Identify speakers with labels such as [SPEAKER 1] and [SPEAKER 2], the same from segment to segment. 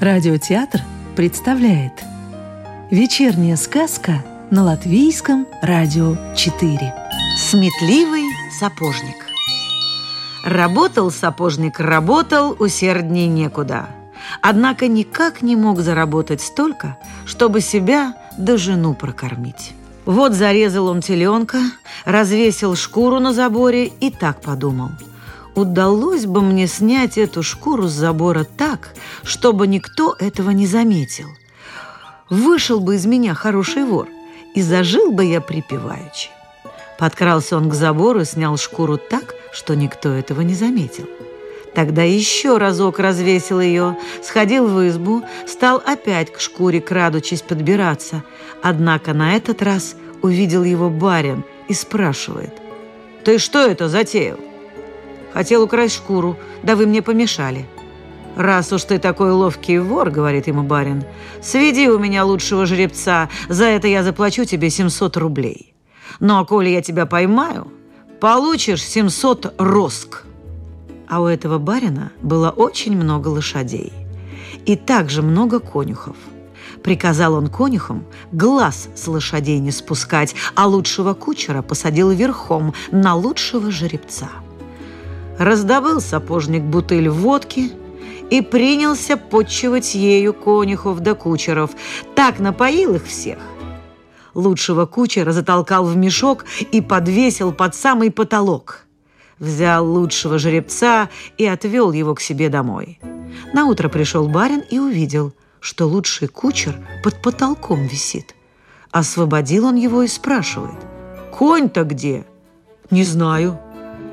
[SPEAKER 1] Радиотеатр представляет Вечерняя сказка на Латвийском радио 4
[SPEAKER 2] Сметливый сапожник Работал сапожник, работал, усердней некуда. Однако никак не мог заработать столько, чтобы себя да жену прокормить. Вот зарезал он теленка, развесил шкуру на заборе и так подумал. Удалось бы мне снять эту шкуру с забора так, чтобы никто этого не заметил. Вышел бы из меня хороший вор, и зажил бы я припеваючи. Подкрался он к забору снял шкуру так, что никто этого не заметил. Тогда еще разок развесил ее, сходил в избу, стал опять к шкуре, крадучись, подбираться. Однако на этот раз увидел его барин и спрашивает. «Ты что это затеял?» «Хотел украсть шкуру, да вы мне помешали». «Раз уж ты такой ловкий вор, — говорит ему барин, — сведи у меня лучшего жеребца, за это я заплачу тебе 700 рублей. Но коли я тебя поймаю, получишь 700 роск». А у этого барина было очень много лошадей и также много конюхов. Приказал он конюхам глаз с лошадей не спускать, а лучшего кучера посадил верхом на лучшего жеребца. Раздобыл сапожник бутыль водки и принялся подчивать ею конюхов да кучеров. Так напоил их всех. Лучшего кучера затолкал в мешок и подвесил под самый потолок – взял лучшего жеребца и отвел его к себе домой. На утро пришел барин и увидел, что лучший кучер под потолком висит. Освободил он его и спрашивает, «Конь-то где?» «Не знаю».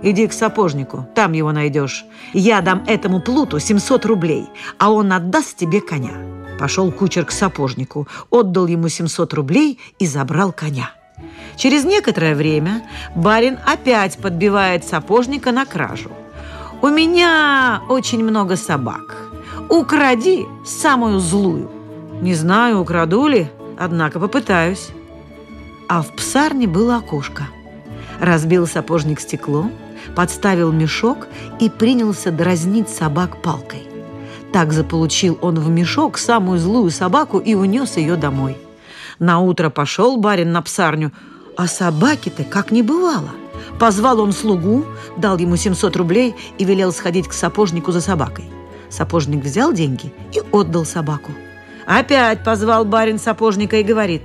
[SPEAKER 2] «Иди к сапожнику, там его найдешь. Я дам этому плуту 700 рублей, а он отдаст тебе коня». Пошел кучер к сапожнику, отдал ему 700 рублей и забрал коня. Через некоторое время барин опять подбивает сапожника на кражу. «У меня очень много собак. Укради самую злую». «Не знаю, украду ли, однако попытаюсь». А в псарне было окошко. Разбил сапожник стекло, подставил мешок и принялся дразнить собак палкой. Так заполучил он в мешок самую злую собаку и унес ее домой. На утро пошел барин на псарню – а собаки-то как не бывало. Позвал он слугу, дал ему 700 рублей и велел сходить к сапожнику за собакой. Сапожник взял деньги и отдал собаку. Опять позвал барин сапожника и говорит,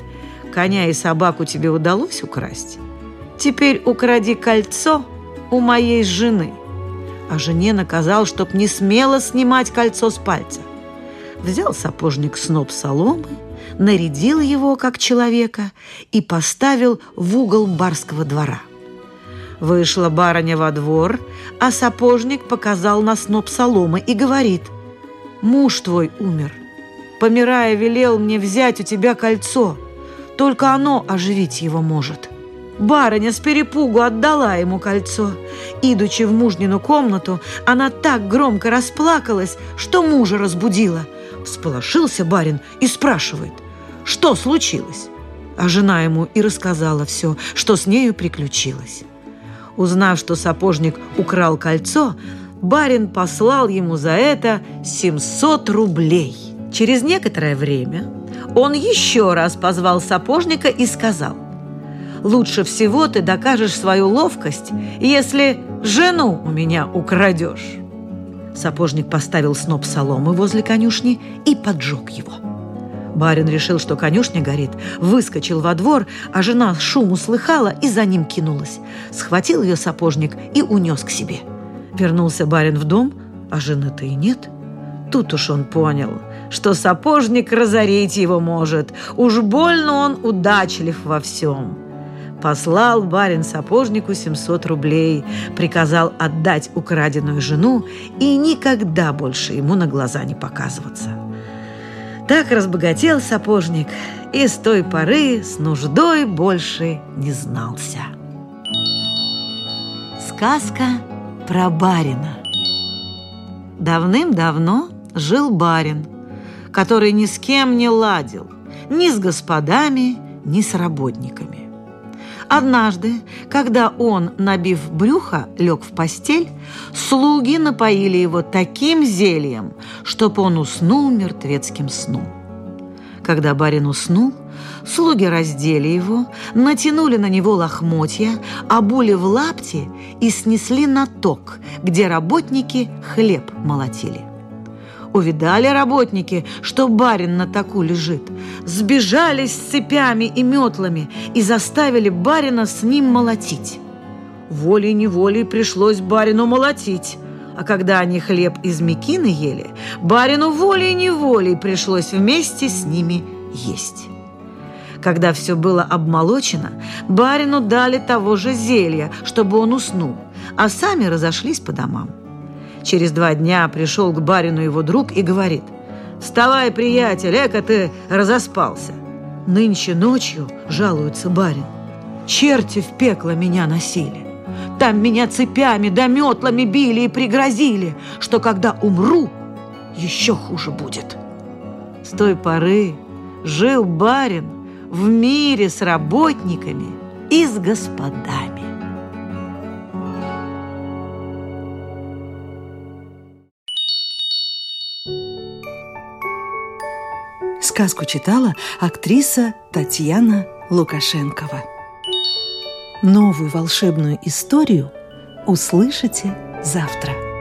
[SPEAKER 2] «Коня и собаку тебе удалось украсть? Теперь укради кольцо у моей жены». А жене наказал, чтоб не смело снимать кольцо с пальца. Взял сапожник сноп соломы, нарядил его как человека и поставил в угол барского двора. Вышла барыня во двор, а сапожник показал на сноп соломы и говорит, «Муж твой умер. Помирая, велел мне взять у тебя кольцо. Только оно оживить его может». Барыня с перепугу отдала ему кольцо. Идучи в мужнину комнату, она так громко расплакалась, что мужа разбудила. Всполошился барин и спрашивает, что случилось? А жена ему и рассказала все, что с нею приключилось. Узнав, что сапожник украл кольцо, барин послал ему за это 700 рублей. Через некоторое время он еще раз позвал сапожника и сказал, «Лучше всего ты докажешь свою ловкость, если жену у меня украдешь». Сапожник поставил сноп соломы возле конюшни и поджег его. Барин решил, что конюшня горит, выскочил во двор, а жена шум услыхала и за ним кинулась. Схватил ее сапожник и унес к себе. Вернулся барин в дом, а жены-то и нет. Тут уж он понял, что сапожник разорить его может. Уж больно он удачлив во всем. Послал барин сапожнику 700 рублей, приказал отдать украденную жену и никогда больше ему на глаза не показываться. Так разбогател сапожник и с той поры с нуждой больше не знался. Сказка про барина Давным-давно жил барин, который ни с кем не ладил, ни с господами, ни с работниками. Однажды, когда он, набив брюхо, лег в постель, слуги напоили его таким зельем, чтоб он уснул мертвецким сном. Когда барин уснул, слуги раздели его, натянули на него лохмотья, обули в лапти и снесли на ток, где работники хлеб молотили. Увидали работники, что барин на таку лежит, сбежались с цепями и метлами и заставили барина с ним молотить. Волей-неволей пришлось барину молотить, а когда они хлеб из мекины ели, барину волей-неволей пришлось вместе с ними есть. Когда все было обмолочено, барину дали того же зелья, чтобы он уснул, а сами разошлись по домам. Через два дня пришел к барину его друг и говорит, «Вставай, приятель, эко ты разоспался!» Нынче ночью, жалуется барин, черти в пекло меня носили. Там меня цепями да метлами били и пригрозили, что когда умру, еще хуже будет. С той поры жил барин в мире с работниками и с господами.
[SPEAKER 1] Сказку читала актриса Татьяна Лукашенкова. Новую волшебную историю услышите завтра.